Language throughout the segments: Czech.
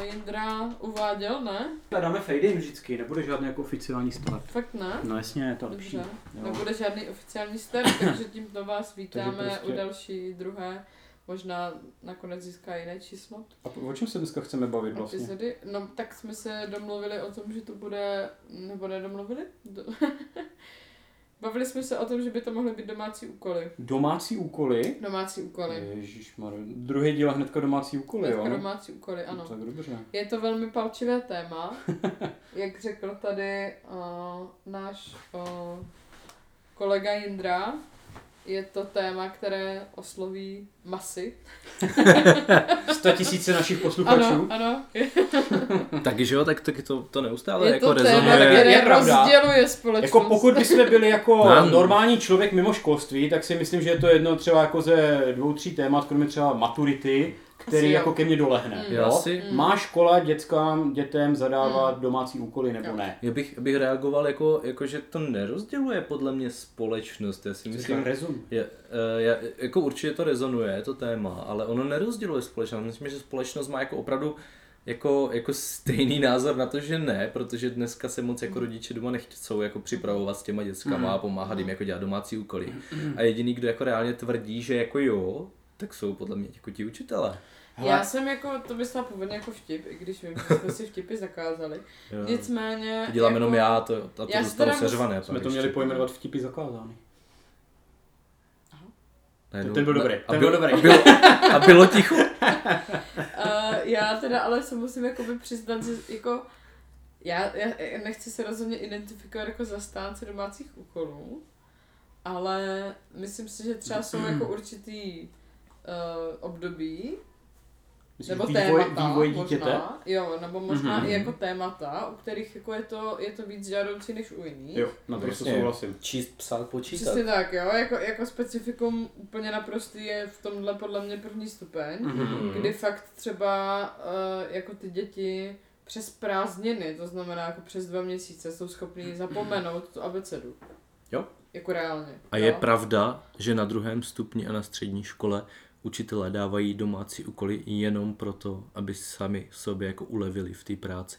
Jindra uváděl, ne? Dáme fade in vždycky, nebude žádný jako oficiální start. Fakt ne? No jasně, je to lepší. Dobře. Jo. Nebude žádný oficiální start, takže tímto vás vítáme prostě- u další, druhé, možná nakonec získá jiné číslo A o čem se dneska chceme bavit vlastně? epizody. No tak jsme se domluvili o tom, že to bude, nebo nedomluvili? Do... Bavili jsme se o tom, že by to mohly být domácí úkoly. Domácí úkoly? Domácí úkoly. Ježišmar, druhý díl hnedka domácí úkoly, jo? Hnedka domácí úkoly, ano. No, tak dobře. Je to velmi palčivé téma, jak řekl tady uh, náš uh, kolega Jindra. Je to téma, které osloví masy. 100 tisíce našich posluchačů. Ano, ano. Taky že jo, tak, tak to, to neustále Je jako to téma, rezonuje. je- které je pravda. rozděluje společnost. Jako pokud bychom byli jako No. normální člověk mimo školství, tak si myslím, že je to jedno třeba jako ze dvou, tří témat, kromě třeba maturity, který Asi jo. jako ke mně dolehne. Mm. Jo? Si- Má škola dětskám, dětem zadávat domácí úkoly nebo Jo. ne? Já bych, bych reagoval jako, jako, že to nerozděluje podle mě společnost. Já si Což myslím, je rezum. je, uh, já, jako určitě to rezonuje, to téma, ale ono nerozděluje společnost. Myslím, že společnost má jako opravdu jako, jako stejný názor na to, že ne, protože dneska se moc jako rodiče doma nechcou jako připravovat s těma dětskama a pomáhat jim jako dělat domácí úkoly. A jediný, kdo jako reálně tvrdí, že jako jo, tak jsou podle mě jako ti učitelé. Já jsem jako, to myslela původně jako vtip, i když vím, že jsme si vtipy zakázali. Jo. Nicméně... To dělám jako, jenom já, to, a to Já teda seřvané. Jsme to měli pojmenovat vtipy zakázány. Najednou- Ten byl dobrý, a ten byl- byl dobrý. A bylo, a bylo ticho. Uh, já teda ale se musím jakoby přiznat, že jako já, já já nechci se rozhodně identifikovat jako zastánce domácích úkolů, ale myslím si, že třeba jsou jako určitý uh, období, Myslím, nebo vývoj, témata, vývoj dítěte. možná, jo, nebo možná Mhm. i jako témata, u kterých jako je to, je to víc žádoucí než u jiných. Jo, naprosto Jasně. souhlasím. Číst, psát, počítat. Přesně tak, jo, jako, jako specifikum úplně naprostý je v tomhle podle mě první stupeň, Mhm. kdy fakt třeba uh, jako ty děti přes prázdniny, to znamená jako přes dva měsíce, jsou schopní zapomenout tu abecedu. Jo. Jako reálně. A jo? je pravda, že na druhém stupni a na střední škole učitelé dávají domácí úkoly jenom proto, aby sami sobě jako ulevili v té práci.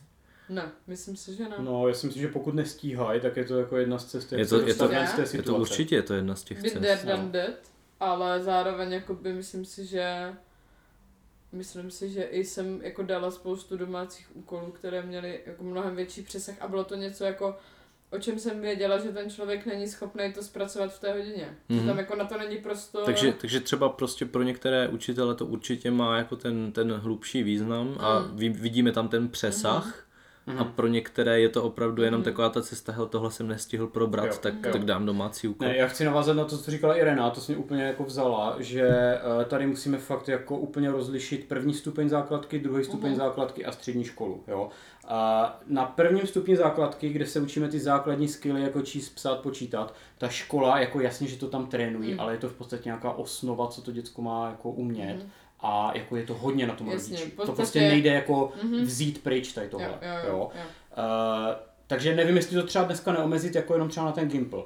Ne, myslím si, že ne. No, já si myslím, že pokud nestíhají, tak je to jako jedna z cest, jak Je se to- je to- z té Je Je to určitě je to jedna z těch Bit cest. dead no. dead, ale zároveň jakoby myslím si, že myslím si, že i jsem jako dala spoustu domácích úkolů, které měly jako mnohem větší přesah a bylo to něco jako o čem jsem věděla, že ten člověk není schopný to zpracovat v té hodině. Mm-hmm. Že Mhm. tam jako na to není prostor. Takže, takže třeba prostě pro některé učitele to určitě má jako ten, ten hlubší význam a Mm. ví- vidíme tam ten přesah a pro některé je to opravdu jenom Mhm. taková ta cesta, hele, tohle jsem nestihl probrat, Jo, tak, jo. tak dám domácí úkol. Ne, já chci navázat na to, co říkala Irena, to jsem úplně jako vzala, že eh, tady musíme fakt jako úplně rozlišit první stupeň základky, druhý stupeň Mhm. základky a střední školu. Jo? A na prvním stupni základky, kde se učíme ty základní skilly, jako číst, psát, počítat, ta škola, jako jasně, že to tam trénují, Mhm. ale je to v podstatě nějaká osnova, co to děcko má jako umět. Mhm. A jako je to hodně na tom Jasně, rodiči. v To podstatě- prostě nejde jako Mhm. vzít pryč tady tohle. Jo, jo, jo, jo. Uh, takže nevím, jestli to třeba dneska neomezit jako jenom třeba na ten Gimple.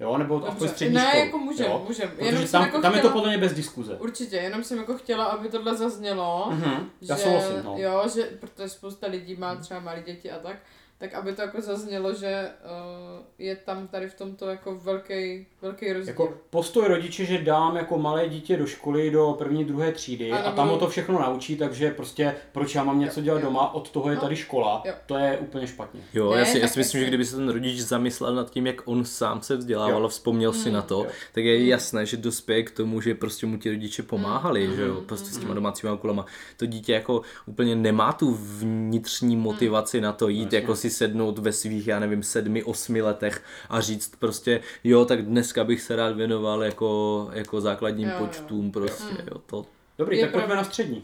Jo, nebo aspoň Dobře. střední Ne, školu. jako můžem, jo? můžem. Protože Jenom tam, jako tam je to podle mě bez diskuze. Určitě, jenom jsem jako chtěla, aby tohle zaznělo. Mhm, já že, souhlasím, no. Jo, že, protože spousta lidí má třeba malé děti a tak, tak aby to jako zaznělo, že uh, je tam tady v tomto jako velký, velký rozdíl. Jako postoj rodiče, že dám jako malé dítě do školy do první, druhé třídy Ano, a tam budou- ho to všechno naučí, takže prostě proč já mám něco Jo, dělat jo. doma, od toho je No. tady škola, Jo. to je úplně špatně. Jo, Ne, já si, já si myslím, že kdyby se ten rodič zamyslel nad tím, jak on sám se vzdělával Jo. a vzpomněl si Mm. na to, Jo. tak je jasné, že dospěje k tomu, že prostě mu ti rodiče pomáhali, že jo, prostě s těma domácíma úkolama. To dítě jako úplně nemá tu vnitřní motivaci na to jít, Jasně. jako si sednout ve svých, já nevím, sedmi, osmi letech a říct prostě, jo, tak dneska bych se rád věnoval jako, jako základním Jo, jo. počtům prostě, Jo. jo, to, Dobrý, Je tak pojďme pravda. na střední.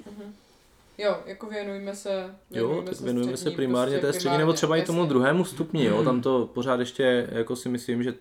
Jo, jako věnujeme se Jo, tak věnujeme se střední, primárně prostě té střední, nebo třeba i tomu druhému stupni, jo, tam to pořád ještě, jako si myslím, že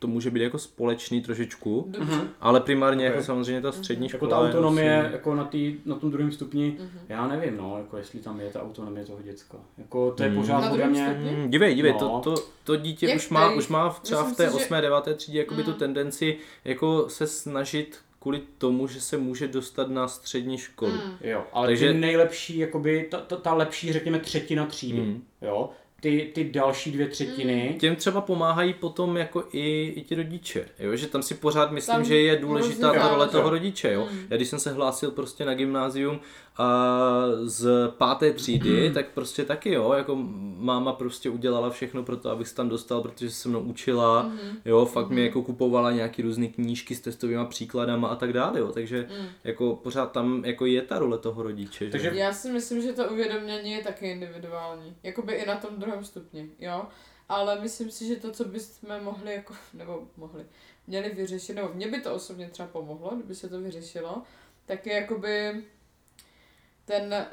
to může být jako společný trošičku, Dobře. ale primárně Ok. jako samozřejmě ta střední Jako škola. ta je autonomie, asi- jako na, tý, na tom druhém stupni, Mhm. já nevím, no, jako jestli tam je ta autonomie toho děcka. Jako to je Hmm. pořád podle mě, stupni? Mm, dívej, dívej, No. to, to, to dítě Jak už má, tady? už má v- třeba Myslím v té si, že- 8. 9. třídě jakoby tu Mm. tendenci jako se snažit kvůli tomu, že se může dostat na střední školu. Mm. jo, ale Takže- ty nejlepší, jakoby, ta, ta, ta lepší, řekněme, třetina třídy, Mm. jo, ty, ty další dvě třetiny, Těm třeba pomáhají potom jako i, i ti rodiče, jo? že tam si pořád myslím, Tam že je důležitá ta role jo. toho rodiče. Jo? Mm. Já když jsem se hlásil prostě na gymnázium a z páté třídy, tak prostě taky jo, jako máma prostě udělala všechno pro to, abych se tam dostal, protože se mnou učila, Mhm. jo, fakt mi jako kupovala nějaký různé knížky s testovými příkladama a tak dále, jo, takže Mm. jako pořád tam jako je ta role toho rodiče, že? Takže- Já si myslím, že to uvědomění je taky individuální. Jakoby i na tom druhém stupni, jo. Ale myslím si, že to, co bychom mohli jako, nebo mohli, měli vyřešit, nebo mě by to osobně třeba pomohlo, kdyby se to vyřešilo, tak je jakoby ten,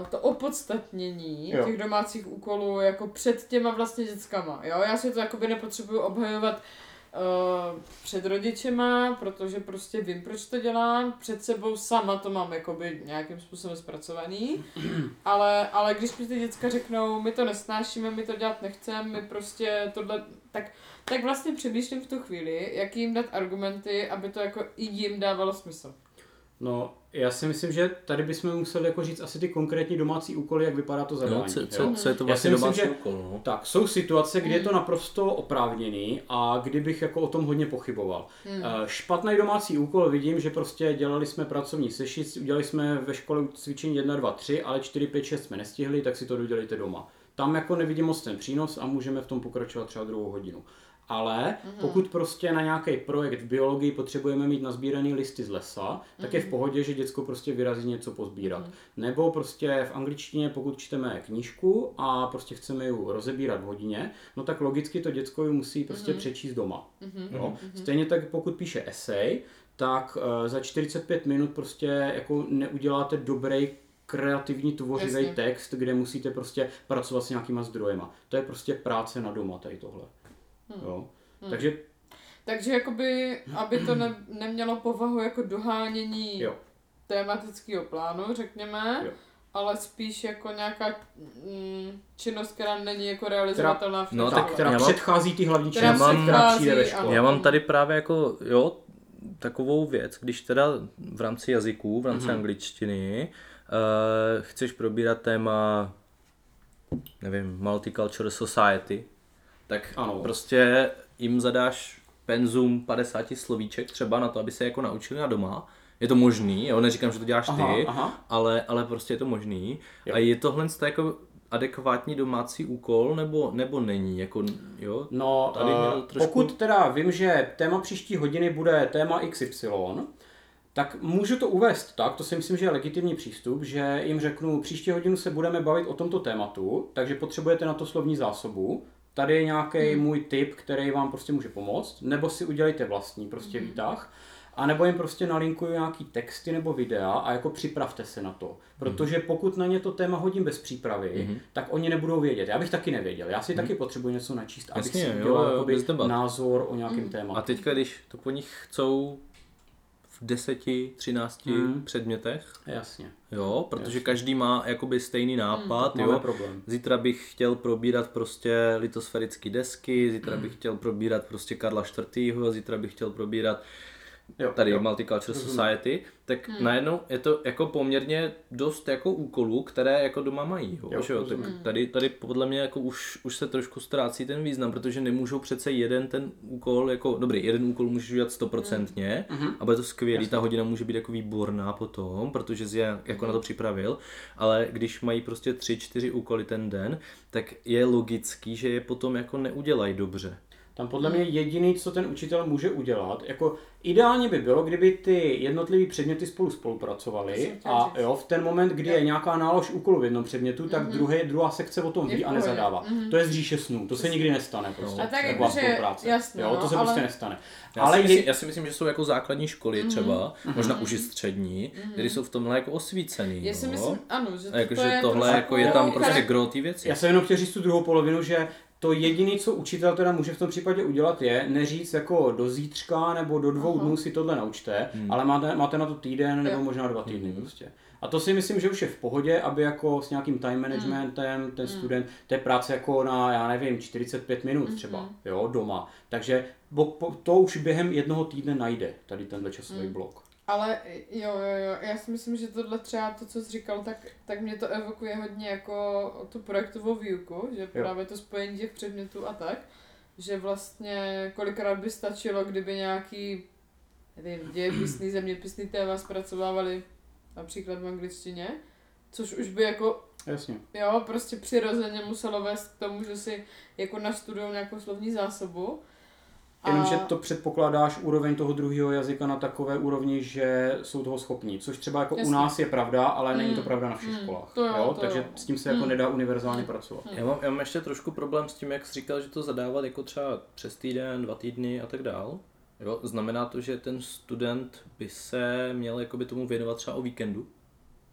uh, to opodstatnění Jo. těch domácích úkolů jako před těma vlastně dětskama, jo. Já si to jakoby nepotřebuju obhajovat uh, před rodičema, protože prostě vím, proč to dělám, před sebou sama to mám jakoby nějakým způsobem zpracovaný, ale, ale když mi ty děcka řeknou, my to nesnášíme, my to dělat nechceme, my prostě tohle, tak, tak vlastně přemýšlím v tu chvíli, jak jim dát argumenty, aby to jako i jim dávalo smysl. No, já si myslím, že tady bychom museli jako říct asi ty konkrétní domácí úkoly, jak vypadá to zadání. no, co, jo? co, co je to Já vlastně si myslím, domácí že- úkol, no? Tak, jsou situace, kdy je Hmm. to naprosto oprávněný a kdybych jako o tom hodně pochyboval. Hmm. Eh, Špatný domácí úkol vidím, že prostě dělali jsme pracovní sešit, udělali jsme ve škole cvičení 1, 2, 3, ale 4, 5, 6 jsme nestihli, tak si to dodělejte doma. Tam jako nevidím moc ten přínos a můžeme v tom pokračovat třeba druhou hodinu. Ale pokud prostě na nějaký projekt v biologii potřebujeme mít nazbíraný listy z lesa, tak je v pohodě, že děcko prostě vyrazí něco pozbírat. Nebo prostě v angličtině, pokud čteme knížku a prostě chceme ji rozebírat v hodině, no tak logicky to děcko ji musí prostě přečíst doma. Jo? Stejně tak pokud píše esej, tak eh, za 45 minut prostě jako neuděláte dobrý kreativní tvořivý Jasně. text, kde musíte prostě pracovat s nějakýma zdrojema. To je prostě práce na doma tady tohle. Jo? Takže Takže jakoby, aby to ne, nemělo povahu jako dohánění jo. tématického plánu, řekněme, Jo. ale spíš jako nějaká mm, činnost, která není jako realizovatelná v no, tak která já mám- předchází ty hlavní Která činnosti, která předchází, přijde ve škole. Já mám tady právě jako, jo, takovou věc, když teda v rámci jazyků, v rámci Mhm. angličtiny, uh, chceš probírat téma, nevím, Multicultural Society, tak Ano. prostě jim zadáš penzum 50 slovíček třeba na to, aby se jako naučili na doma. Je to možný, jo, neříkám, že to děláš ty, Aha, aha. Ale, ale prostě je to možný. Jo. A je tohle jako adekvátní domácí úkol, nebo, nebo není? Jako, jo? No, Tady měl trošku- pokud teda vím, že téma příští hodiny bude téma XY, tak můžu to uvést tak, to si myslím, že je legitimní přístup, že jim řeknu, příští hodinu se budeme bavit o tomto tématu, takže potřebujete na to slovní zásobu, tady je nějaký Hmm. můj tip, který vám prostě může pomoct, nebo si udělejte vlastní prostě Hmm. výtah, a nebo jim prostě nalinkuju nějaký texty nebo videa a jako připravte se na to. Protože pokud na ně to téma hodím bez přípravy, Mhm. tak oni nebudou vědět. Já bych taky nevěděl. Já si taky potřebuji něco načíst, abych Jasně, si jo, udělal jo, debat. názor o nějakém Mm. tématu. A teďka, když to po nich chcou v 10, 13 Hmm. předmětech, Jasně, jo, protože Jasně. každý má jakoby stejný nápad, máme jo. problém. Zítra bych chtěl probírat prostě litosférické desky, zítra bych chtěl probírat prostě Karla IV. Zítra bych chtěl probírat Jo, tady jo. Multicultural Rozumím. Society, tak Hmm. najednou je to jako poměrně dost jako úkolů, které jako doma mají, jo, Jo, že jo? tak tady, tady podle mě jako už, už se trošku ztrácí ten význam, protože nemůžou přece jeden ten úkol, jako dobrý, jeden úkol můžeš udělat stoprocentně Mhm. a bude to skvělý, Jasně. ta hodina může být jako výborná potom, protože jsi je jako na to připravil, ale když mají prostě tři, čtyři úkoly ten den, tak je logický, že je potom jako neudělají dobře. Tam podle mě jediný, co ten učitel může udělat, jako ideálně by bylo, kdyby ty jednotlivé předměty spolu spolupracovaly a jo, v ten moment, kdy Jo. je nějaká nálož úkolů v jednom předmětu, tak druhý, druhá sekce o tom ví a nezadává. Mhm. To je z říše snů, to se nikdy nestane prostě. A tak spolupráce. jasně, jo, to no, se ale- prostě nestane. Já, Ale si myslím, je, já si myslím, že jsou jako základní školy třeba, možná už i střední, které jsou v tomhle jako osvícený. Já si myslím, ano, že jako, to že je tohle trošku jako je tam jako prostě gro věci. já jsem jenom chtěl říct tu druhou polovinu, že to jediné, co učitel teda může v tom případě udělat, je neříct jako do zítřka nebo do dvou Aha. dnů si tohle naučte, Hmm. ale máte, máte na to týden nebo Jo. možná dva týdny Mhm. prostě. A to si myslím, že už je v pohodě, aby jako s nějakým time managementem ten Mm. student, to je práce jako na, já nevím, 45 minut třeba, Mhm. jo, doma. Takže bo, po, to už během jednoho týdne najde, tady tenhle časový Mm. blok. Ale jo, jo, jo, já si myslím, že tohle třeba to, co jsi říkal, tak, tak mě to evokuje hodně jako tu projektovou výuku, že právě to spojení těch předmětů a tak, že vlastně kolikrát by stačilo, kdyby nějaký, nevím, dějepisný, zeměpisný téma zpracovávali například v angličtině, což už by jako Jasně. Jo, prostě přirozeně muselo vést k tomu, že si jako nastudují nějakou slovní zásobu. Jenomže to předpokládáš úroveň toho druhého jazyka na takové úrovni, že jsou toho schopní. Což třeba jako Jasně. u nás je pravda, ale není to Mm, pravda na všech mm, školách. to jo, to Takže jo. s tím se jako Mm. nedá univerzálně pracovat. Já mám, já mám ještě trošku problém s tím, jak jsi říkal, že to zadávat jako třeba přes týden, dva týdny a tak dál. Jo, znamená to, že ten student by se měl jakoby tomu věnovat třeba o víkendu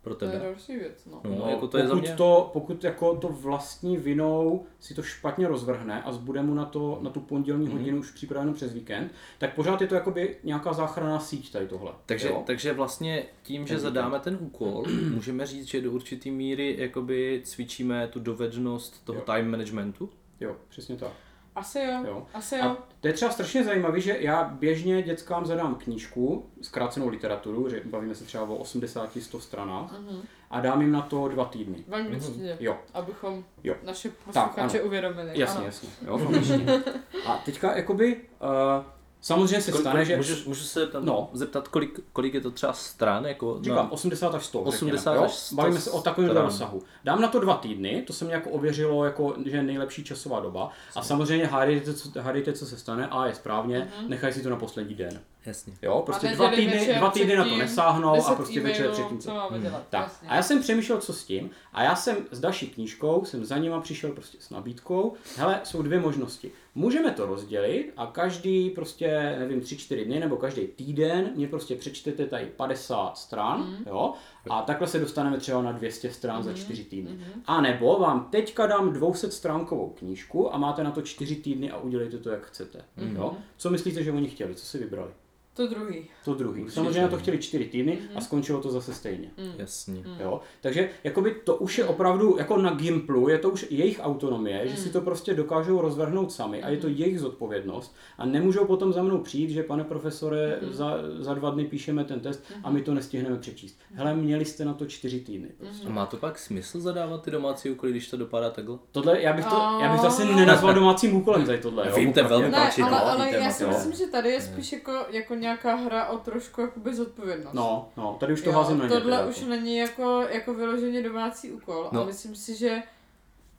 pro To je tebe. další věc, no. No, jako to je za pokud, mě. to, pokud jako to vlastní vinou si to špatně rozvrhne a zbude mu na, to, na tu pondělní Mhm. hodinu už připraveno přes víkend, tak pořád je to jakoby nějaká záchranná síť tady tohle. Takže, jo? takže vlastně tím, že Ten zadáme ten úkol, můžeme říct, že do určitý míry jakoby cvičíme tu dovednost toho Jo. time managementu. jo, přesně tak. Asi jo, Jo. asi jo. A to je třeba strašně zajímavé, že já běžně dětskám zadám knížku, zkrácenou literaturu, že bavíme se třeba o 80-100 stranách, Mhm. a dám jim na to dva týdny. V angličtině, Jo, abychom Jo. naše posluchače ano. uvědomili. jasně, ano. jasně. Jo, v. A teďka jakoby, uh, samozřejmě se stane, že... můžu, můžu se tam No. zeptat, kolik, kolik je to třeba stran? Jako Říkám, 80 až 100. 80 řekněme, až jo? 100 Bavíme se o takovém rozsahu. Dám na to dva týdny, to se mi jako ověřilo, jako, že je nejlepší časová doba. A samozřejmě hádejte, co, hádejte, co se stane, a je správně, Mhm. nechaj si to na poslední den. Jasně. Jo, prostě dva týdny, večer dva týdny na to nesáhnou a 10 prostě večer předtím. Co máme dělat? Tak, jasně. a já jsem přemýšlel, co s tím, a já jsem s další knížkou, jsem za nima přišel prostě s nabídkou, hele, jsou dvě možnosti. Můžeme to rozdělit a každý prostě, nevím, 3-4 dny nebo každý týden mě prostě přečtete tady 50 stran, Mhm. jo, a takhle se dostaneme třeba na 200 stran za 4 týdny. Mhm. A nebo vám teďka dám 200 stránkovou knížku a máte na to 4 týdny a udělejte to, jak chcete. Mhm. Jo? Co myslíte, že oni chtěli? Co si vybrali? To druhý. To druhý. Určitě. Samozřejmě na to chtěli 4 týdny a Mhm. skončilo to zase stejně. Mm. Jasně. Mm. Jo? Takže jakoby to už je opravdu, jako na Gimplu, je to už jejich autonomie, že Mm. si to prostě dokážou rozvrhnout sami a je to jejich zodpovědnost a nemůžou potom za mnou přijít, že pane profesore, Mhm. za, za dva dny píšeme ten test a my to nestihneme přečíst. Hele, měli jste na to čtyři týdny. Prostě. A má to pak smysl zadávat ty domácí úkoly, když to dopadá takhle? Tohle, já bych to, já bych to asi nenazval domácím úkolem tady tohle. Jo? Vím, to velmi Ne, ale, no, ale já si myslím, že tady je spíš jako, jako nějaká hra o trošku jakoby zodpovědnost. No, no, tady už to Jo, házím na ně. tohle už jako. není jako, jako vyloženě domácí úkol No. a myslím si, že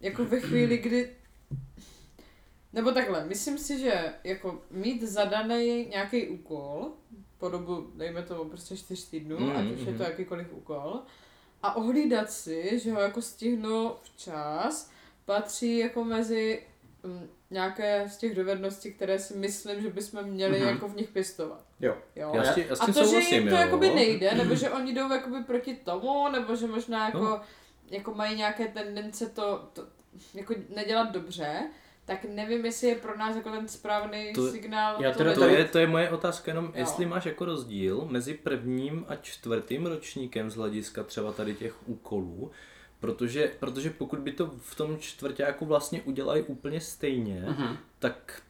jako ve chvíli, kdy nebo takhle, myslím si, že jako mít zadaný nějaký úkol po dobu, dejme tomu prostě 4 týdnů, Mm, ať už je mm. to jakýkoliv úkol, a ohlídat si, že ho jako stihnu včas, patří jako mezi nějaké z těch dovedností, které si myslím, že bychom měli Mhm. jako v nich pěstovat. Jo. Jo? Já s tím, já s A tím to, že jim to jo. jakoby nejde, nebo že oni jdou jakoby proti tomu, nebo že možná jako, No. jako mají nějaké tendence to, to jako nedělat dobře, tak nevím, jestli je pro nás jako ten správný To- signál. já to teda To nedělat. je, to je moje otázka jenom, Jo. jestli máš jako rozdíl mezi prvním a čtvrtým ročníkem z hlediska třeba tady těch úkolů, protože, protože pokud by to v tom čtvrtáku vlastně udělali úplně stejně, Mhm. tak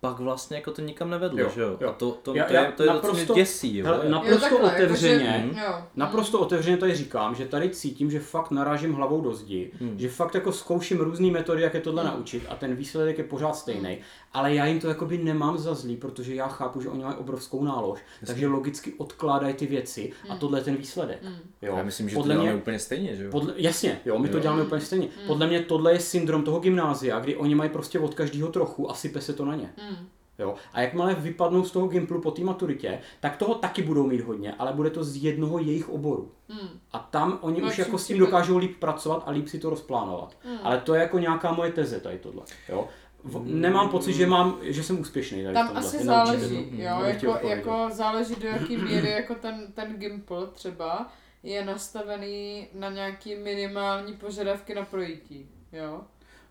pak vlastně jako to nikam nevedlo, Jo, že jo? jo. A to, to, Já- to, já je, to je to, co mě naprosto- děsí, jo? hele, Já- na- Jo, naprosto takhle, otevřeně. Jakože, jo. Naprosto otevřeně tady říkám, že tady cítím, že fakt narážím hlavou do zdi, Hmm. že fakt jako zkouším různé metody, jak je tohle Hmm. naučit a ten výsledek je pořád stejný, ale já jim to jakoby nemám za zlý, protože já chápu, že oni mají obrovskou nálož, takže logicky odkládají ty věci a Hmm. tohle je ten výsledek. Mm. Jo. Já myslím, že Podle to děláme mě- úplně stejně, že jo? Podle, jasně, jo, my to Jo. děláme úplně stejně. Hmm. Podle mě tohle je syndrom toho gymnázia, kdy oni mají prostě od každého trochu a sype se to na ně. Mm. Jo? A jakmile vypadnou z toho Gimplu po té maturitě, tak toho taky budou mít hodně, ale bude to z jednoho jejich oboru. Mm. A tam oni No, už jako s tím dokážou líp pracovat a líp si to rozplánovat. Mm. Ale to je jako nějaká moje teze tady tohle. Jo? V, nemám pocit, že, mám, že jsem úspěšný tady Tam asi záleží, to. jo, jako, jako záleží do jaký míry jako ten, ten Gimple třeba je nastavený na nějaký minimální požadavky na projití, jo.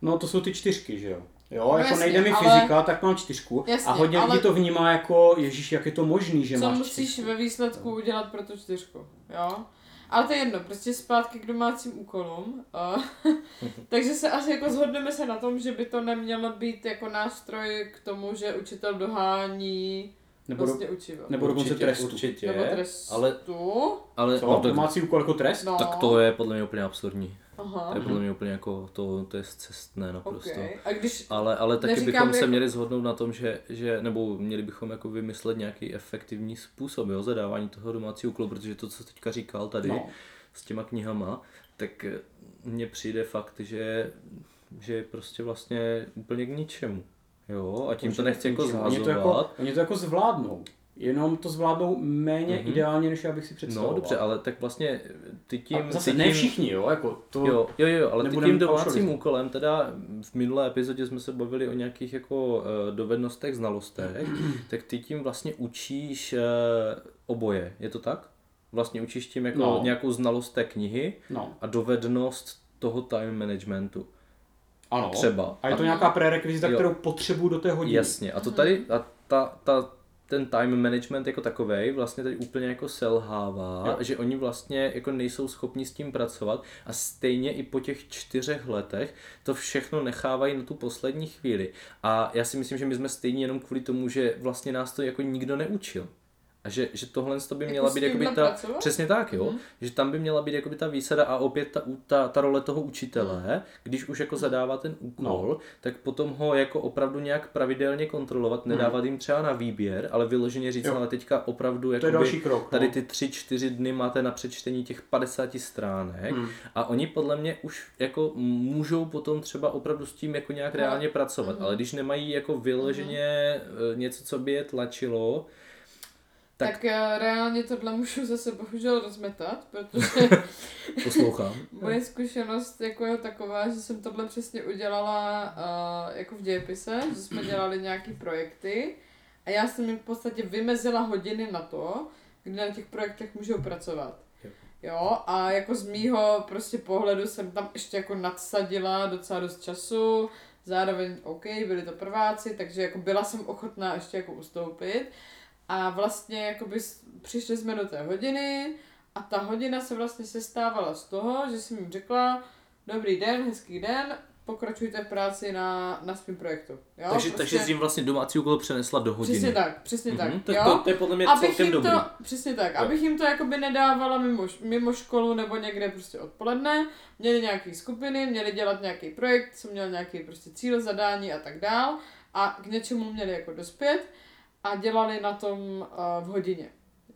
No to jsou ty čtyřky, že jo? Jo, no jako jasně, nejde mi ale- fyzika, tak mám čtyřku. Jasně, a hodně ale- lidí to vnímá jako, ježíš, jak je to možný, že Co máš musíš čtyřku. ve výsledku udělat pro tu čtyřku, jo? Ale to je jedno, prostě zpátky k domácím úkolům. Uh, takže se asi jako zhodneme se na tom, že by to nemělo být jako nástroj k tomu, že učitel dohání Nebo, vlastně učivo. nebo dokonce Určitě, trestu. Určitě, Nebo trestu. ale, ale Co? no, tak, Domácí úkol jako trest? No. tak to je podle mě úplně absurdní. Aha. To je podle mě úplně jako, to, to je cestné naprosto. Okay. A když... Ale, ale taky Neříkám, bychom se jako- měli shodnout na tom, že, že nebo měli bychom jako vymyslet nějaký efektivní způsob jo, zadávání toho domácího úkolu, protože to, co teďka říkal tady No. s těma knihama, tak eh, mně přijde fakt, že, že je prostě vlastně úplně k ničemu. Jo, a tím to nechci jako Oni to jako, zhazovat. oni to jako zvládnou. Jenom to zvládnou méně Mhm. ideálně, než já bych si No představoval. dobře, ale tak vlastně ty tím... A zase ty ne tím, všichni, jo, jako to... Jo, jo, jo, ale ty tím domácím úkolem, teda v minulé epizodě jsme se bavili o nějakých jako eh, dovednostech, znalostech, tak ty tím vlastně učíš eh, oboje, je to tak? Vlastně učíš tím jako No. nějakou znalost té knihy No, a dovednost toho time managementu. ano. Třeba. A je to nějaká prerekvizita, Jo. kterou potřebuji do té hodiny. Jasně, a to tady, a ta, ta, ten time management jako takovej vlastně tady úplně jako selhává, Jo. že oni vlastně jako nejsou schopni s tím pracovat a stejně i po těch čtyřech letech to všechno nechávají na tu poslední chvíli. A já si myslím, že my jsme stejně jenom kvůli tomu, že vlastně nás to jako nikdo neučil. A že, že tohle to by Jako měla s být jakoby ta, pracovat? přesně tak, jo, Mhm. že tam by měla být jakoby ta výsada a opět ta, ta, ta role toho učitele, když už jako zadává ten úkol, No. tak potom ho jako opravdu nějak pravidelně kontrolovat, nedávat jim třeba na výběr, ale vyloženě říct, Jo. ale teďka opravdu To je jakoby, další krok. tady no. ty tři, čtyři dny máte na přečtení těch 50 stránek Hmm. a oni podle mě už jako můžou potom třeba opravdu s tím jako nějak No. reálně pracovat, ale když nemají jako vyloženě eh, něco, co by je tlačilo, Tak, Tak- eh, reálně tohle můžu zase bohužel rozmetat, protože poslouchám. moje zkušenost jako je taková, že jsem tohle přesně udělala uh, jako v dějepise, že jsme dělali nějaký projekty a já jsem jim v podstatě vymezila hodiny na to, kdy na těch projektech můžou pracovat. Jo. Jo, a jako z mýho prostě pohledu jsem tam ještě jako nadsadila docela dost času, zároveň OK, byli to prváci, takže jako byla jsem ochotná ještě jako ustoupit. A vlastně jakoby přišli jsme do té hodiny a ta hodina se vlastně sestávala z toho, že jsem jim řekla, dobrý den, hezký den, pokračujte v práci na, na svém projektu. Jo? takže, takže jsi jim vlastně domácí úkol přenesla do hodiny. Přesně tak, přesně tak. Mhm, tak jo? to, to, je podle mě abych celkem jim dobrý. to, přesně tak, abych jim to jakoby nedávala mimo, mimo školu nebo někde prostě odpoledne, měli nějaký skupiny, měli dělat nějaký projekt, co měl nějaký prostě cíl, zadání a tak dál a k něčemu měli jako dospět a dělali na tom uh, v hodině,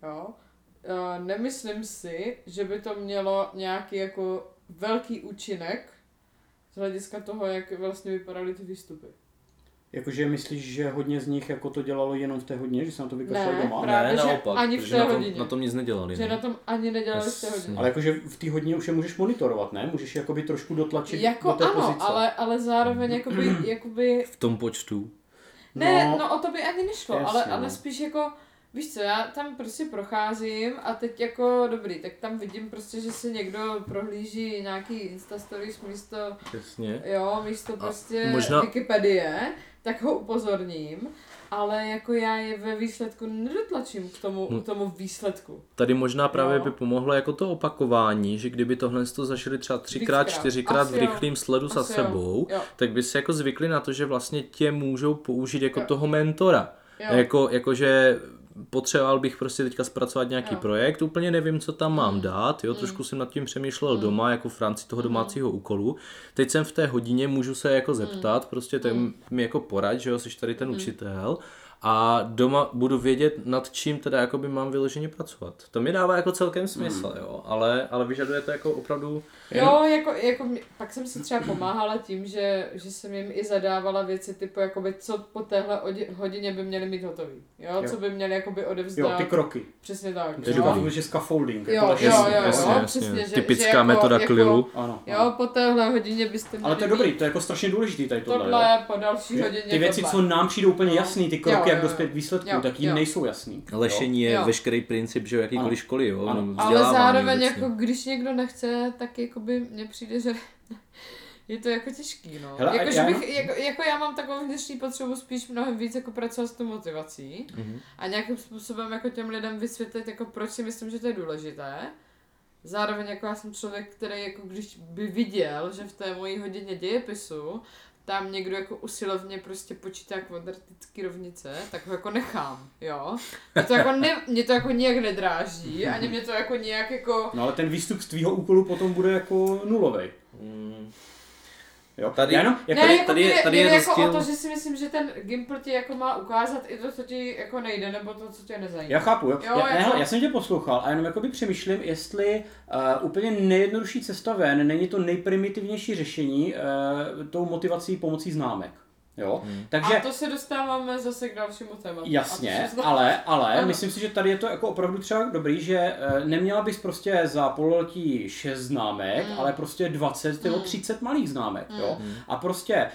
jo. Uh, nemyslím si, že by to mělo nějaký jako velký účinek z hlediska toho, jak vlastně vypadaly ty výstupy. Jakože myslíš, že hodně z nich jako to dělalo jenom v té hodině, že se na to vykašlali Ne, doma? právě. ne, že naopak, ani v protože té na tom, hodině. na tom nic nedělali. Že no. na tom ani nedělali v té Jasně. hodině. Ale jakože v té hodině už je můžeš monitorovat, ne? Můžeš jakoby trošku dotlačit Jako do té ano, pozice. ale, ale zároveň jakoby, jakoby V tom počtu. Ne, No, no, no o to by ani nešlo, jasně, ale, no. ale spíš jako, víš co, já tam prostě procházím a teď jako, dobrý, tak tam vidím prostě, že si někdo prohlíží nějaký Instastories místo, Jasně. jo, místo prostě možná- Wikipedie, tak ho upozorním, ale jako já je ve výsledku nedotlačím k tomu, Hm. k tomu výsledku. Tady možná právě Jo. by pomohlo jako to opakování, že kdyby tohle to zažili třeba třikrát, čtyřikrát v Asi jo. rychlém sledu za Asi jo. sebou, Jo, tak by se jako zvykli na to, že vlastně tě můžou použít jako Jo. toho mentora. jo. Jako, jakože potřeboval bych prostě teďka zpracovat nějaký Jo. projekt, úplně nevím, co tam mám Mm. dát, jo, Mm. trošku jsem nad tím přemýšlel Mm. doma, jako v rámci toho Mm. domácího úkolu. Teď jsem v té hodině, můžu se jako zeptat, prostě ten Mm. mi jako porad, že jo, jsi tady ten Mm. učitel a doma budu vědět, nad čím teda jakoby mám vyloženě pracovat. To mi dává jako celkem smysl, jo, ale, ale vyžaduje to jako opravdu Jo, jako, jako mě- pak jsem si třeba pomáhala tím, že, že jsem jim i zadávala věci typu, jakoby, co po téhle odi- hodině by měli mít hotový. Jo, Jo. co by měli jakoby Jo, odevzdat. ty kroky. Přesně tak. To jo. říkáme, že scaffolding. Jo, jako jo, jo, Jasně, jo, jasně, jo, jasně. přesně, že- Typická že jako- metoda jako- Klilu. Ano, Jo, ano. po téhle hodině byste měli Ale to je dobrý, to je jako strašně důležitý tady tohle. jo. Tohle, po další Že hodině Ty věci, tohle. co nám přijdou úplně No. jasný, ty kroky, Jo, jak jo, dospět jo. k výsledku, Jo, tak jim jo. nejsou jasný. Lešení je Jo. veškerý princip, že jo, jakýkoliv Ano. školy, jo, Ale zároveň jako když někdo nechce, tak jakoby mně přijde, že je to jako těžký, no. Hele, jako, já já... Bych, jako, jako, já mám takovou vnitřní potřebu spíš mnohem víc jako pracovat s tou motivací Mhm. a nějakým způsobem jako těm lidem vysvětlit, jako proč si myslím, že to je důležité. Zároveň jako já jsem člověk, který jako když by viděl, že v té mojí hodině dějepisu tam někdo jako usilovně prostě počítá kvadratické rovnice, tak ho jako nechám, jo. Mě to jako, ne, mě to jako nijak nedráždí, ani mě to jako nijak jako... No ale ten výstup z tvýho úkolu potom bude jako nulový. Mm. Jo? Tady- Já jenom, jako, ne, jako tady je- tady mě je jako rozdíl. o to, že si myslím, že ten Gimpl ti jako má ukázat i to, co ti jako nejde, nebo to, co tě nezajímá. Já chápu, jo. Jo, já, ne, jako- hele, já jsem tě poslouchal a jenom jakoby přemýšlím, jestli uh, úplně nejjednodušší cesta ven není to nejprimitivnější řešení uh, tou motivací pomocí známek. Jo? Hmm. Takže A to se dostáváme zase k dalšímu tématu. Jasně, ale, ale Ano. myslím si, že tady je to jako opravdu třeba dobrý, že eh, neměla bys prostě za pololetí 6 známek, Mm. ale prostě 20 nebo Mm. 30 malých známek, jo. Mm. A prostě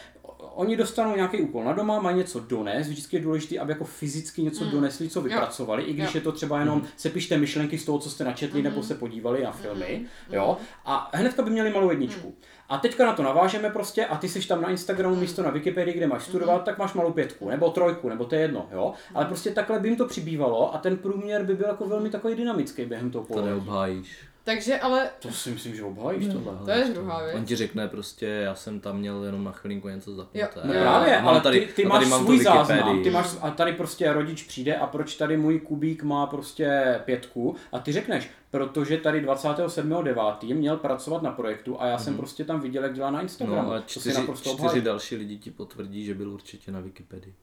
oni dostanou nějaký úkol na doma, mají něco donést, vždycky je důležité, aby jako fyzicky něco Mm. donesli, co Jo. vypracovali, i když Jo. je to třeba jenom se pište myšlenky z toho, co jste načetli, Mhm. nebo se podívali na filmy, Mhm. jo. A hnedka by měli malou jedničku. A teďka na to navážeme prostě a ty jsi tam na Instagramu místo na Wikipedii, kde máš studovat, tak máš malou pětku, nebo trojku, nebo to je jedno, jo. Ale prostě takhle by jim to přibývalo a ten průměr by byl jako velmi takový dynamický během toho To pololetí. neobhájíš. Takže ale To si myslím, že obhájíš tohle. to je druhá věc. On ti řekne prostě, já jsem tam měl jenom na chvilinku něco zapnuté. Jo. No právě, ale tady, ty, ty a tady máš mám svůj záznam, ty máš, a tady prostě rodič přijde a proč tady můj kubík má prostě pětku a ty řekneš, protože tady 27.9. měl pracovat na projektu a já jsem prostě tam viděl, jak dělá na Instagramu. No a čtyři, čtyři další lidi ti potvrdí, že byl určitě na Wikipedii.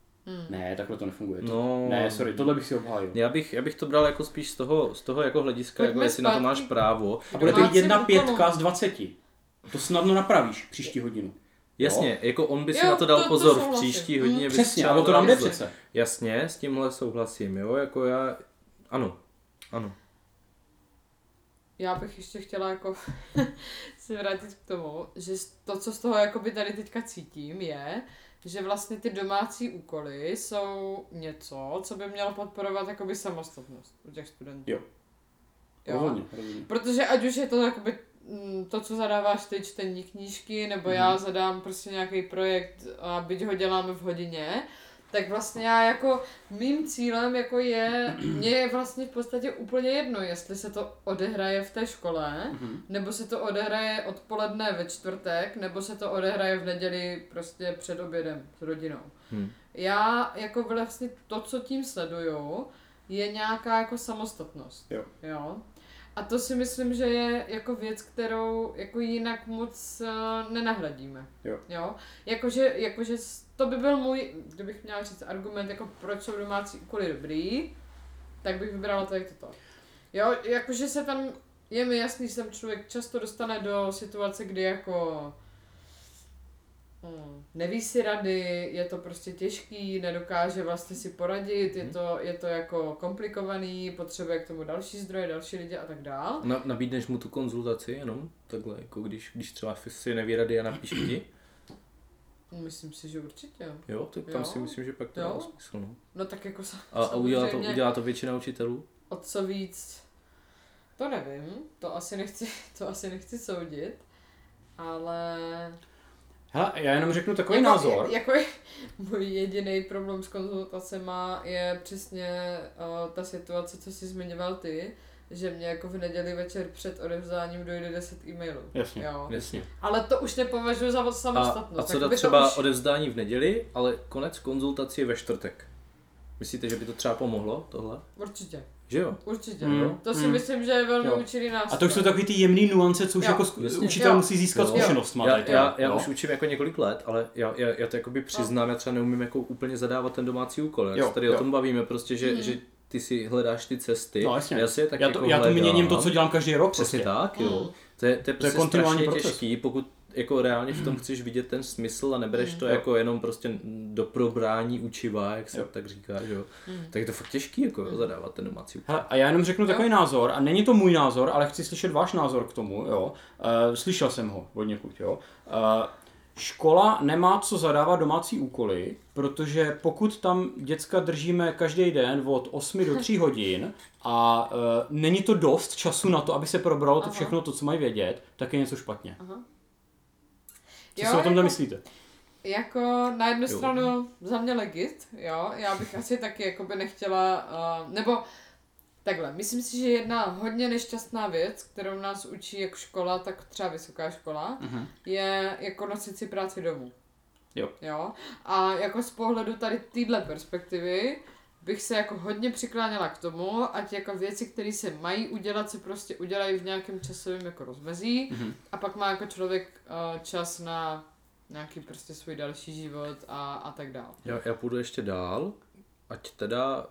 Ne, takhle to nefunguje. No. Ne, sorry, tohle bych si obhájil. Já bych, já bych to bral jako spíš z toho, z toho jako hlediska, Pojďme jako jestli na to máš právo. A bude to jedna pětka z 20. To snadno napravíš příští hodinu. Jasně, jako on by si Jo, na to dal to- to pozor v souhlasím. příští Mm. hodině. by si Přesně, ale to nám jde přece. Jasně, s tímhle souhlasím, jo, jako já, ano, ano. já bych ještě chtěla jako se vrátit k tomu, že to, co z toho jakoby tady teďka cítím, je, že vlastně ty domácí úkoly jsou něco, co by mělo podporovat jakoby samostatnost u těch studentů. Jo. Rozhodně, rozhodně. Protože ať už je to jakoby mm, to, co zadáváš ty čtení knížky, nebo já Mhm. zadám prostě nějaký projekt a byť ho děláme v hodině, tak vlastně já jako mým cílem jako je, mně je vlastně v podstatě úplně jedno, jestli se to odehraje v té škole, Mhm. nebo se to odehraje odpoledne ve čtvrtek, nebo se to odehraje v neděli prostě před obědem s rodinou. Hm. Já jako vlastně to, co tím sleduju, je nějaká jako samostatnost. Jo. jo? A to si myslím, že je jako věc, kterou jako jinak moc uh, nenahradíme. Jo. jo? Jakože, jakože to by byl můj, kdybych měla říct argument, jako proč jsou domácí úkoly dobrý, tak bych vybrala tady toto. Jo, jakože se tam, je mi jasný, že tam člověk často dostane do situace, kdy jako Hmm. Neví si rady, je to prostě těžký, nedokáže vlastně si poradit, je to, je to jako komplikovaný, potřebuje k tomu další zdroje, další lidi a tak dál. Na, nabídneš mu tu konzultaci jenom takhle, jako když, když třeba si neví rady a napíše ti, Myslím si, že určitě. jo, tak tam Jo. si myslím, že pak to dává smysl, no. No tak jako sa- A, a udělá, to, udělá to většina učitelů? o co víc, to nevím, to asi nechci, to asi nechci soudit, ale... Hele, já jenom řeknu takový jako, názor. Jako můj jediný problém s konzultacema je přesně uh, ta situace, co jsi zmiňoval ty, že mě jako v neděli večer před odevzdáním dojde 10 e-mailů. Jasně. Jo. Jasně. Ale to už nepovažuji za A, samostatnost. a co Jakoby dá třeba už... odevzdání v neděli, ale konec konzultací je ve čtvrtek. Myslíte, že by to třeba pomohlo, tohle? Určitě, Že jo? určitě. Mm, To si mm. myslím, že je velmi Jo. účinný nástroj. A to už jsou takový ty jemný nuance, co už Jo. jako Jasně. učitel Jo. musí získat Jo. zkušenost. Já, já, já už učím jako několik let, ale já, já, já to jakoby přiznám, já třeba neumím jako úplně zadávat ten domácí úkol. Jak Jo, tady jo. o tom bavíme, prostě, že, Mhm. že ty si hledáš ty cesty. No jasně. Já si je tak já to, jako já to hledám. měním to, co dělám každý rok. Přesně prostě. tak, jo. Mm. To je, to je, prostě kontinuální proces. těžký, pokud jako reálně v tom chceš vidět ten smysl a nebereš to Jo. jako jenom prostě do probrání učiva, jak se Jo. tak říká, že jo. Mm. Tak je to fakt těžký jako jo, zadávat ten domácí úkol. Hele, a já jenom řeknu takový názor, a není to můj názor, ale chci slyšet váš názor k tomu, jo. Uh, slyšel jsem ho od někud, jo. Uh, škola nemá co zadávat domácí úkoly, protože pokud tam děcka držíme každý den od 8 do 3 hodin a uh, není to dost času na to, aby se probralo to Aha. všechno to, co mají vědět, tak je něco špatně. Aha. Co si o tomhle jako, myslíte? Jako na jednu Jo. stranu za mě legit, jo, já bych asi taky jako by nechtěla, uh, nebo takhle, myslím si, že jedna hodně nešťastná věc, kterou nás učí jak škola, tak třeba vysoká škola, Mhm. je jako nosit si práci domů. Jo. Jo. A jako z pohledu tady téhle perspektivy bych se jako hodně přikláněla k tomu, ať jako věci, které se mají udělat, se prostě udělají v nějakém časovém jako rozmezí Mhm. a pak má jako člověk uh, čas na nějaký prostě svůj další život a, a tak dále. Já, já půjdu ještě dál, ať teda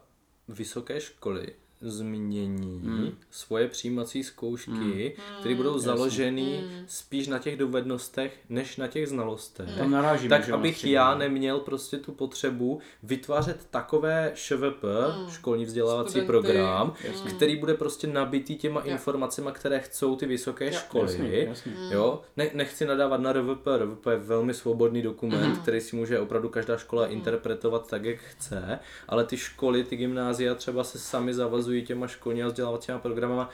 vysoké školy změní Hmm. svoje přijímací zkoušky, Hmm. které budou Jasně. založeny Hmm. spíš na těch dovednostech, než na těch znalostech. Tam narážíme, Tak abych střední. já neměl prostě tu potřebu vytvářet takové ŠVP, Mm. školní vzdělávací Studenty. program, Jasně. který bude prostě nabitý těma Jo. informacemi, které chcou ty vysoké Jo. školy. Jasně, jasně. Jo, ne, nechci nadávat na RVP, RVP je velmi svobodný dokument, Mhm. který si může opravdu každá škola interpretovat tak, jak chce, ale ty školy, ty gymnázia třeba se sami zavazují těma školní a vzdělávacíma programama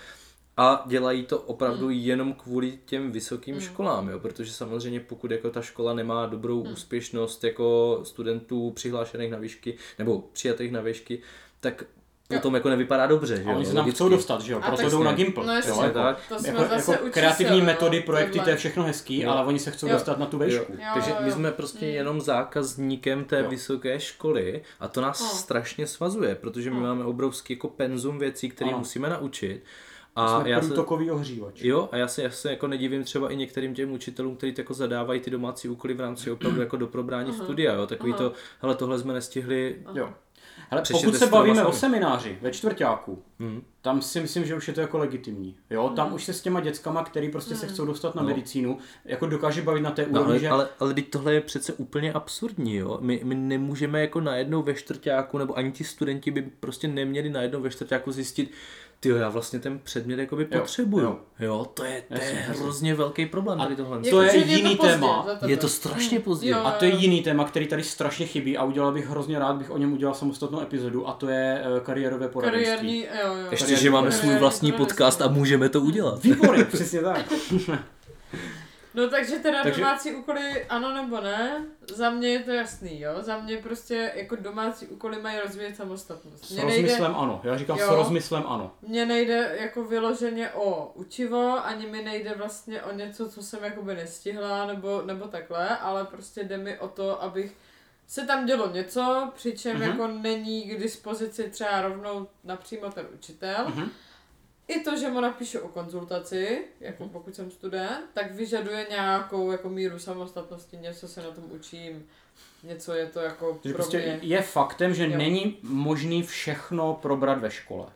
a dělají to opravdu jenom kvůli těm vysokým školám, jo, protože samozřejmě pokud jako ta škola nemá dobrou úspěšnost jako studentů přihlášených na výšky nebo přijatých na výšky, tak potom jako nevypadá dobře, že A jo, oni se tam logicky. chcou dostat, že jo? A Proto jdou na. Gimple. No jasně, jo, jako, tak. To jsme jako, zase jako kreativní čísel, metody, no, projekty, to je všechno hezký, Jo. ale oni se chcou Jo. dostat na tu Jo, vešku. Jo, takže my jo. jsme prostě Mm. jenom zákazníkem té Jo. vysoké školy a to nás No. strašně svazuje, protože my No. máme obrovský jako penzum věcí, které musíme naučit. A jsme já se, průtokový ohřívač. jo, a já se, já se jako nedivím třeba i některým těm učitelům, kteří jako zadávají ty domácí úkoly v rámci opravdu jako do probrání studia, jo, takový Aha. to, hele, tohle jsme nestihli, Jo. Hele, Přečtěte pokud se bavíme sami. o semináři ve čtvrtáku, hm, tam si myslím, že už je to jako legitimní. Jo, tam už se s těma dětskama, který prostě se chcou dostat na No. medicínu, jako dokáže bavit na té No, úrovni, ale, že... ale, ale teď tohle je přece úplně absurdní, jo. My, my nemůžeme jako najednou ve čtvrtáku, nebo ani ti studenti by prostě neměli najednou ve čtvrtáku zjistit, ty já vlastně ten předmět jakoby Jo, potřebuju. jo. Jo, to je, to je hrozně velký problém tady tohle. To je Jako, jiný pozdě téma. za tebe. Je to strašně pozdě. Jo. A to je jiný téma, který tady strašně chybí a udělal bych hrozně rád, bych o něm udělal samostatnou epizodu a to je eh, kariérové poradenství. Kariérní, jo, jo. Ještě, že máme svůj vlastní podcast a můžeme to udělat. Výborně, přesně tak. No takže teda Takže- domácí úkoly ano nebo ne, za mě je to jasný, jo, za mě prostě jako domácí úkoly mají rozvíjet samostatnost. S Mně nejde, rozmyslem ano, já říkám Jo. s rozmyslem ano. mně nejde jako vyloženě o učivo, ani mi nejde vlastně o něco, co jsem jakoby nestihla, nebo, nebo takhle, ale prostě jde mi o to, abych se tam dělo něco, přičem Mhm. jako není k dispozici třeba rovnou napřímo ten učitel. Mhm. I to, že mu napíšu o konzultaci, jako Mhm. pokud jsem student, tak vyžaduje nějakou jako míru samostatnosti, něco se na tom učím, něco je to jako pro prostě mě. je faktem, že Jo. není možný všechno probrat ve škole.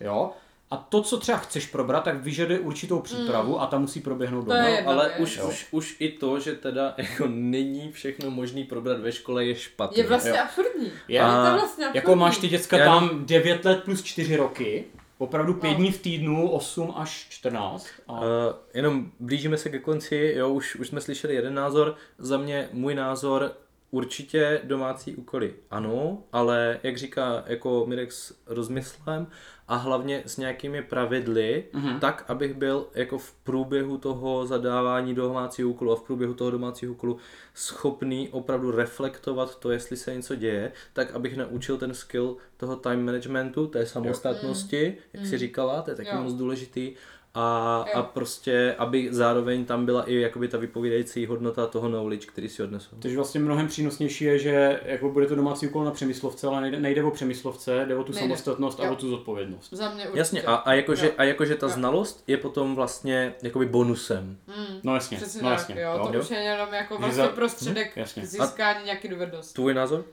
Jo? A to, co třeba chceš probrat, tak vyžaduje určitou přípravu a ta musí proběhnout doma. je ale věc. už, Jo. už, už i to, že teda jako není všechno možný probrat ve škole, je špatné. Je vlastně Jo. absurdní. Je. Je A to vlastně absurdní. Jako máš ty děcka Já tam 9 let plus 4 roky, opravdu 5 No. dní v týdnu, 8 až 14. A... Uh, jenom blížíme se ke konci, jo, už, už jsme slyšeli jeden názor. Za mě, můj názor, určitě domácí úkoly ano, ale jak říká jako Mirek s rozmyslem a hlavně s nějakými pravidly, Mhm. tak, abych byl jako v průběhu toho zadávání domácího úkolu a v průběhu toho domácího úkolu schopný opravdu reflektovat to, jestli se něco děje, tak abych naučil ten skill toho time managementu, té samostatnosti, jak si říkala, to je taky Jo. moc důležitý. A, Jo. a prostě, aby zároveň tam byla i jakoby ta vypovídající hodnota toho knowledge, který si odnesou. Takže vlastně mnohem přínosnější je, že jako bude to domácí úkol na přemyslovce, ale nejde, nejde o přemyslovce, jde o tu Nejde. samostatnost a Jo. o tu zodpovědnost. Za mě určitě. Jasně, a, a, jakože, Jo. a jakože ta Jo. znalost je potom vlastně jakoby bonusem. Mm. No jasně, Přesně no tak, jasně. jo, to jo. už je jenom jako vlastně za- prostředek Hm, jasně. k získání nějaký dovednosti. Tvůj názor?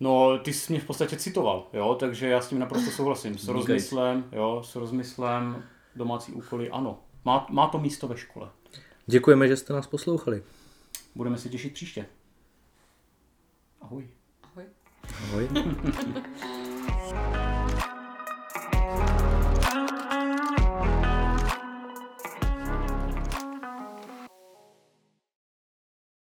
No, ty jsi mě v podstatě citoval, jo, takže já s tím naprosto souhlasím. S rozmyslem, jo, s rozmyslem, domácí úkoly, ano. Má, má to místo ve škole. Děkujeme, že jste nás poslouchali. Budeme se těšit příště. Ahoj. Ahoj. Ahoj.